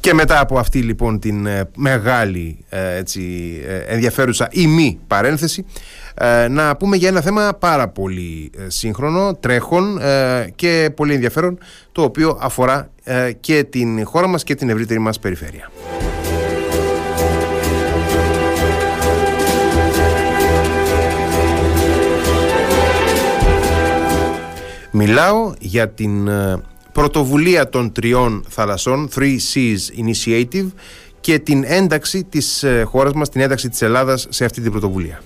Και μετά από αυτή λοιπόν την ε, μεγάλη ε, έτσι, ε, ενδιαφέρουσα ή μη παρένθεση να πούμε για ένα θέμα πάρα πολύ σύγχρονο, τρέχον και πολύ ενδιαφέρον το οποίο αφορά και την χώρα μας και την ευρύτερη μας περιφέρεια. Μιλάω για την πρωτοβουλία των τριών θαλασσών, Three Seas Initiative και την ένταξη της ε, χώρας μας, την ένταξη της Ελλάδας σε αυτή την πρωτοβουλία.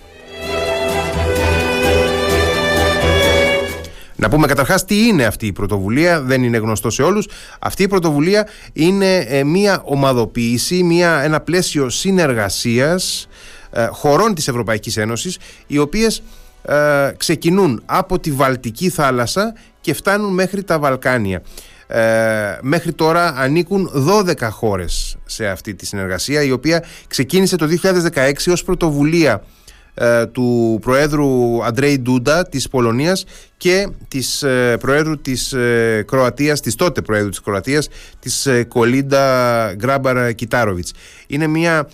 Να πούμε καταρχάς τι είναι αυτή η πρωτοβουλία, δεν είναι γνωστό σε όλους. Αυτή η πρωτοβουλία είναι ε, μια ομαδοποίηση, μια, ένα πλαίσιο συνεργασίας ε, χωρών της Ευρωπαϊκής Ένωσης, οι οποίες ξεκινούν από τη Βαλτική θάλασσα και φτάνουν μέχρι τα Βαλκάνια. Ε, μέχρι τώρα ανήκουν 12 χώρες σε αυτή τη συνεργασία η οποία ξεκίνησε το 2016 ως πρωτοβουλία ε, του Προέδρου Αντρέι Ντούντα της Πολωνίας και της ε, Προέδρου της ε, Κροατίας, της τότε Προέδρου της Κροατίας της Κολίντα Γκράμπαρ Κιτάροβιτς. Είναι μια ε,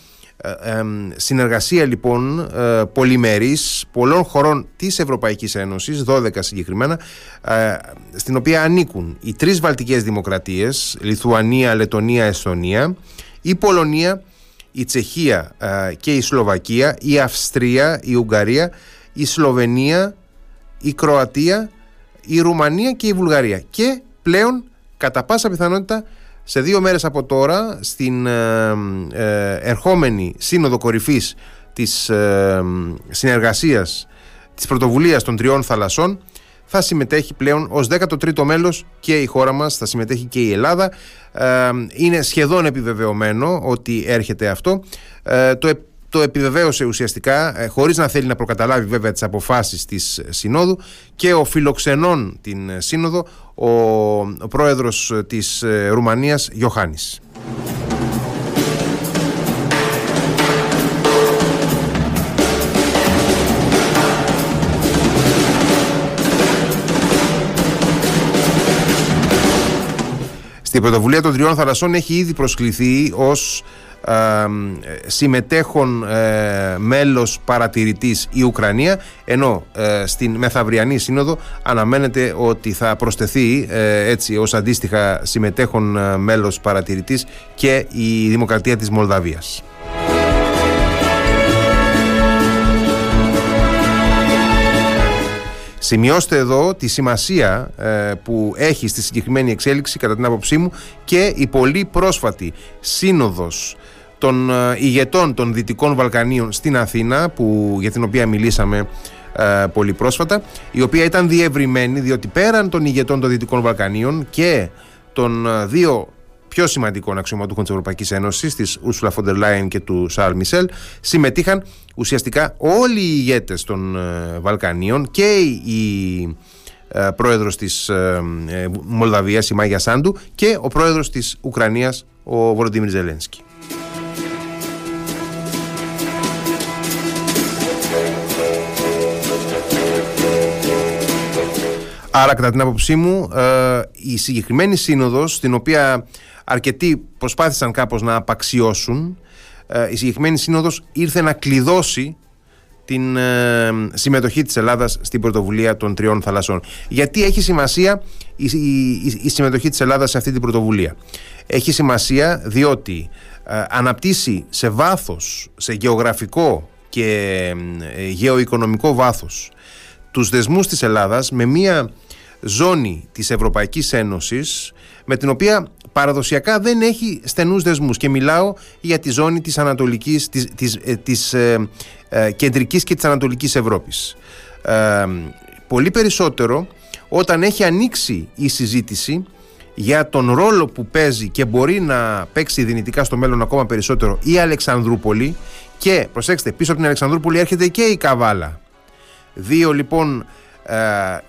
συνεργασία λοιπόν ε, πολυμερής πολλών χωρών της Ευρωπαϊκής Ένωσης, 12 συγκεκριμένα, ε, στην οποία ανήκουν οι τρεις βαλτικές δημοκρατίες, Λιθουανία, Λετωνία, Εσθονία, η Πολωνία, η Τσεχία και η Σλοβακία, η Αυστρία, η Ουγγαρία, η Σλοβενία, η Κροατία, η Ρουμανία και η Βουλγαρία. Και πλέον, κατά πάσα πιθανότητα, σε δύο μέρες από τώρα στην ε, ε, ερχόμενη σύνοδο κορυφής της ε, συνεργασίας της πρωτοβουλίας των τριών θαλασσών θα συμμετέχει πλέον ως 13ο μέλος και η χώρα μας, θα συμμετέχει και η Ελλάδα. Ε, είναι σχεδόν επιβεβαιωμένο ότι έρχεται αυτό. το το επιβεβαίωσε ουσιαστικά, ε, χωρίς να θέλει να προκαταλάβει βέβαια τις αποφάσεις της Συνόδου και ο φιλοξενών την Σύνοδο, ο, ο πρόεδρος της ε, Ρουμανίας, Γιωχάνης. Στην πρωτοβουλία των τριών θαλασσών έχει ήδη προσκληθεί ως συμμετέχον ε, μέλος παρατηρητής η Ουκρανία ενώ ε, στην Μεθαυριανή Σύνοδο αναμένεται ότι θα προσθεθεί ε, έτσι ως αντίστοιχα συμμετέχον μέλος παρατηρητής και η Δημοκρατία της Μολδαβίας. Σημειώστε εδώ τη σημασία που έχει στη συγκεκριμένη εξέλιξη κατά την άποψή μου και η πολύ πρόσφατη σύνοδος των ε, ηγετών των Δυτικών Βαλκανίων στην Αθήνα, που, για την οποία μιλήσαμε ε, πολύ πρόσφατα, η οποία ήταν διευρυμένη, διότι πέραν των ηγετών των Δυτικών Βαλκανίων και των ε, δύο πιο σημαντικών αξιωματούχων της Ευρωπαϊκής Ένωσης, της Ursula von der Leyen και του Σαρλ Μισελ, συμμετείχαν ουσιαστικά όλοι οι ηγέτες των Βαλκανίων και η πρόεδρος της Μολδαβίας, η Μάγια Σάντου, και ο πρόεδρος της Ουκρανίας, ο Βολοντίμιρ Ζελένσκι. Άρα, κατά την άποψή μου, ε, η συγκεκριμένη σύνοδος, την οποία αρκετοί προσπάθησαν κάπως να απαξιώσουν, ε, η συγκεκριμένη σύνοδος ήρθε να κλειδώσει την ε, συμμετοχή της Ελλάδας στην πρωτοβουλία των τριών θαλασσών. Γιατί έχει σημασία η, η, συμμετοχή της Ελλάδας σε αυτή την πρωτοβουλία; Έχει σημασία διότι αναπτύσσει σε βάθος, σε γεωγραφικό και γεωοικονομικό βάθος τους δεσμούς της Ελλάδας με μια ζώνη της Ευρωπαϊκής Ένωσης με την οποία παραδοσιακά δεν έχει στενούς δεσμούς και μιλάω για τη ζώνη της Ανατολικής, της, της, ε, της ε, ε, κεντρικής και της Ανατολικής Ευρώπης. πολύ περισσότερο όταν έχει ανοίξει η συζήτηση για τον ρόλο που παίζει και μπορεί να παίξει δυνητικά στο μέλλον ακόμα περισσότερο η Αλεξανδρούπολη και προσέξτε πίσω από την Αλεξανδρούπολη έρχεται και η Καβάλα δύο λοιπόν ε,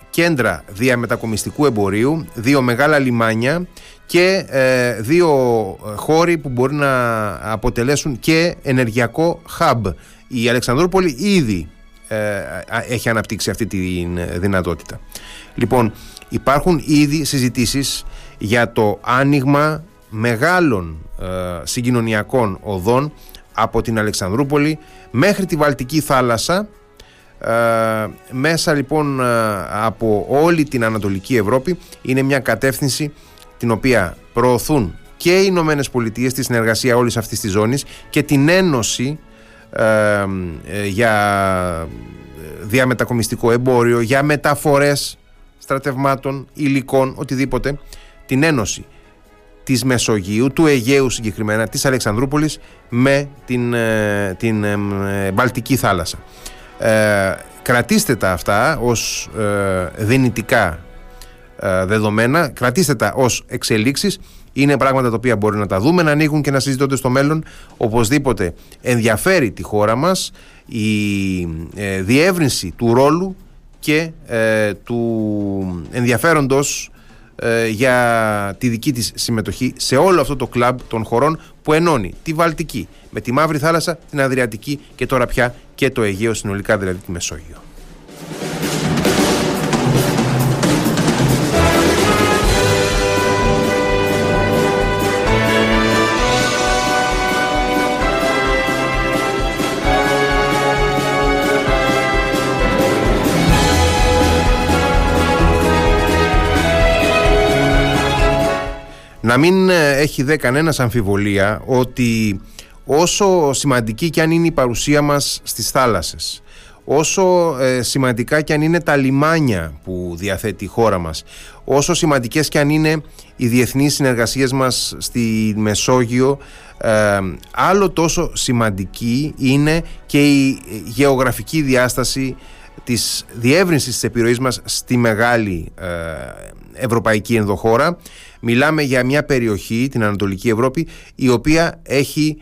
κέντρα διαμετακομιστικού εμπορίου, δύο μεγάλα λιμάνια και ε, δύο χώροι που μπορεί να αποτελέσουν και ενεργειακό hub. Η Αλεξανδρούπολη ήδη ε, έχει αναπτύξει αυτή τη δυνατότητα. Λοιπόν, υπάρχουν ήδη συζητήσεις για το άνοιγμα μεγάλων ε, συγκοινωνιακών οδών από την Αλεξανδρούπολη μέχρι τη Βαλτική θάλασσα ε, μέσα λοιπόν από όλη την Ανατολική Ευρώπη είναι μια κατεύθυνση την οποία προωθούν και οι Ηνωμένες Πολιτείες στη συνεργασία όλης αυτής της ζώνης και την Ένωση για διαμετακομιστικό εμπόριο, για μεταφορές στρατευμάτων, υλικών, οτιδήποτε, την Ένωση της Μεσογείου, του Αιγαίου συγκεκριμένα, της Αλεξανδρούπολης με την, ε, την ε, Βαλτική θάλασσα. Ε, κρατήστε τα αυτά ως ε, δυνητικά δεδομένα, κρατήστε τα ως εξελίξεις, είναι πράγματα τα οποία μπορεί να τα δούμε, να ανοίγουν και να συζητώνται στο μέλλον. Οπωσδήποτε ενδιαφέρει τη χώρα μας η διεύρυνση του ρόλου και του ενδιαφέροντος ε, για τη δική της συμμετοχή σε όλο αυτό το κλαμπ των χωρών που ενώνει τη Βαλτική με τη Μαύρη Θάλασσα, την Αδριατική και τώρα πια και το Αιγαίο συνολικά δηλαδή τη Μεσόγειο. Να μην ε, έχει δε κανένας αμφιβολία ότι όσο σημαντική και αν είναι η παρουσία μας στις θάλασσες όσο ε, σημαντικά και αν είναι τα λιμάνια που διαθέτει η χώρα μας όσο σημαντικές και αν είναι οι διεθνείς συνεργασίες μας στη Μεσόγειο ε, άλλο τόσο σημαντική είναι και η γεωγραφική διάσταση της διεύρυνσης της επιρροής μας στη μεγάλη ευρωπαϊκή ενδοχώρα Μιλάμε για μια περιοχή, την Ανατολική Ευρώπη, η οποία έχει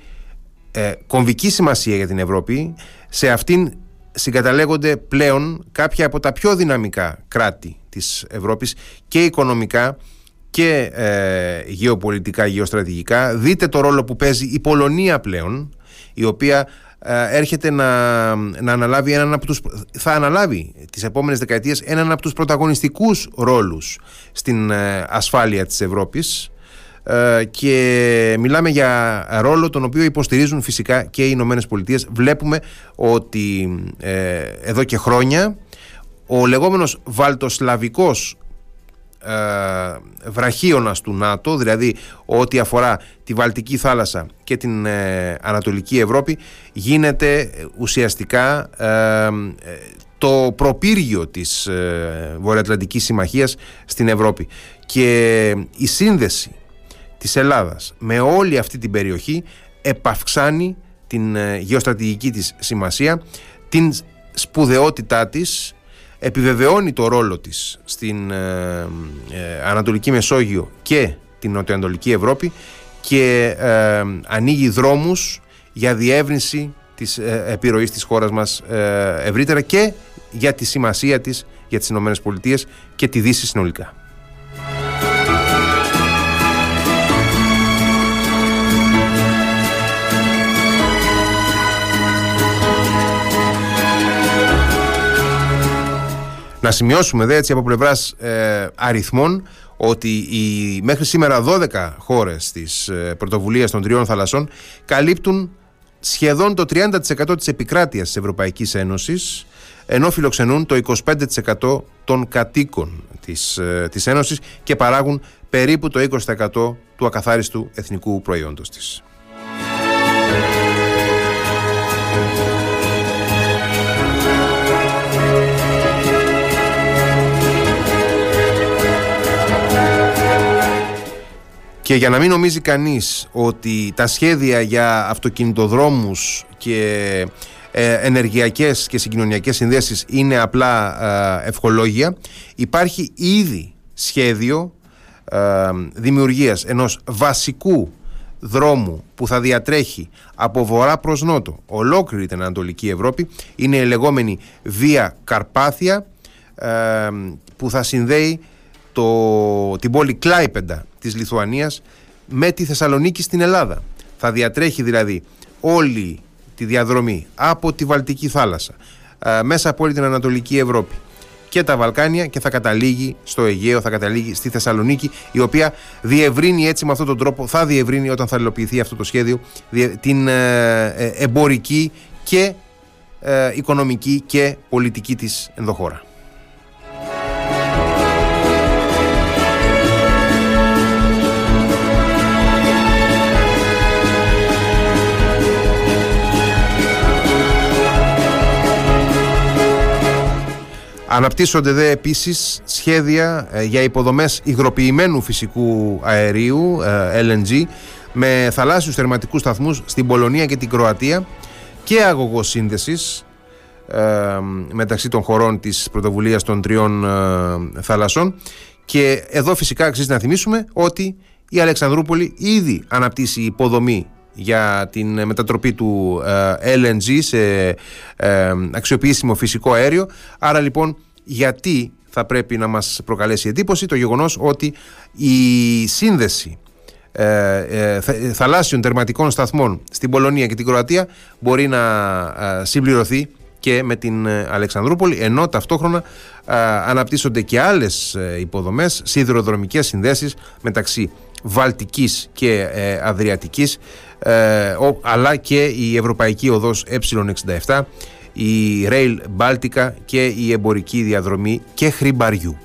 ε, κομβική σημασία για την Ευρώπη. Σε αυτήν συγκαταλέγονται πλέον κάποια από τα πιο δυναμικά κράτη της Ευρώπης και οικονομικά και ε, γεωπολιτικά, γεωστρατηγικά. Δείτε το ρόλο που παίζει η Πολωνία πλέον, η οποία ε, έρχεται να, να αναλάβει έναν από τους, θα αναλάβει τις επόμενες δεκαετίες έναν από τους πρωταγωνιστικούς ρόλους στην ε, ασφάλεια της Ευρώπης. Ε, και μιλάμε για ρόλο τον οποίο υποστηρίζουν φυσικά και οι Ηνωμένες Πολιτείες. Βλέπουμε ότι εδώ και χρόνια ο λεγόμενος βαλτοσλαβικός ε, βραχίωνας του ΝΑΤΟ, δηλαδή ό,τι αφορά τη Βαλτική θάλασσα και την ε, Ανατολική Ευρώπη, γίνεται ουσιαστικά ε, το προπύργιο της ε, Βορειοατλαντικής Συμμαχίας στην Ευρώπη. Και η σύνδεση της Ελλάδας με όλη αυτή την περιοχή επαυξάνει την γεωστρατηγική της σημασία, την σπουδαιότητά της επιβεβαιώνει το ρόλο της στην ε, ε, Ανατολική Μεσόγειο και την Νοτιοανατολική Ευρώπη και ε, ανοίγει δρόμους για διεύρυνση της ε, επιρροής της χώρας μας ευρύτερα και για τη σημασία της για τις Ηνωμένες Πολιτείες και τη Δύση συνολικά. Να σημειώσουμε δε έτσι από πλευράς ε, αριθμών ότι οι μέχρι σήμερα 12 χώρες της ε, πρωτοβουλίας των τριών θαλασσών καλύπτουν σχεδόν το 30% της επικράτειας της Ευρωπαϊκής Ένωσης ενώ φιλοξενούν το 25% των κατοίκων της, ε, της Ένωσης και παράγουν περίπου το 20% του ακαθάριστου εθνικού προϊόντος της. Και για να μην νομίζει κανείς ότι τα σχέδια για αυτοκινητοδρόμους και ε, ενεργειακές και συγκοινωνιακές συνδέσεις είναι απλά ε, ευχολόγια, υπάρχει ήδη σχέδιο ε, δημιουργίας ενός βασικού δρόμου που θα διατρέχει από βορρά προς νότο ολόκληρη την Ανατολική Ευρώπη. Είναι η λεγόμενη Βία Καρπάθια που θα συνδέει το, την πόλη Κλάιπεντα της Λιθουανίας με τη Θεσσαλονίκη στην Ελλάδα. Θα διατρέχει δηλαδή όλη τη διαδρομή από τη Βαλτική θάλασσα μέσα από όλη την Ανατολική Ευρώπη και τα Βαλκάνια και θα καταλήγει στο Αιγαίο, θα καταλήγει στη Θεσσαλονίκη, η οποία διευρύνει έτσι με αυτόν τον τρόπο, θα διευρύνει όταν θα υλοποιηθεί αυτό το σχέδιο, την ε, ε, εμπορική και ε, οικονομική και πολιτική της ενδοχώρα. Αναπτύσσονται δε επίσης σχέδια ε, για υποδομές υγροποιημένου φυσικού αερίου ε, LNG με θαλάσσιους θερματικούς σταθμούς στην Πολωνία και την Κροατία και αγωγός σύνδεσης ε, μεταξύ των χωρών της πρωτοβουλίας των τριών θαλασσών. Και εδώ φυσικά αξίζει να θυμίσουμε ότι η Αλεξανδρούπολη ήδη αναπτύσσει υποδομή για την μετατροπή του ε, LNG σε ε, αξιοποιήσιμο φυσικό αέριο. Άρα λοιπόν γιατί θα πρέπει να μας προκαλέσει εντύπωση το γεγονός ότι η σύνδεση ε, θαλάσσιων τερματικών σταθμών στην Πολωνία και την Κροατία μπορεί να συμπληρωθεί και με την Αλεξανδρούπολη ενώ ταυτόχρονα αναπτύσσονται και άλλες υποδομές σιδηροδρομικές συνδέσεις μεταξύ Βαλτικής και Αδριατικής ε, αλλά και η Ευρωπαϊκή Οδός Ε67, η Rail Baltica και η εμπορική διαδρομή και Χρυμπαριού.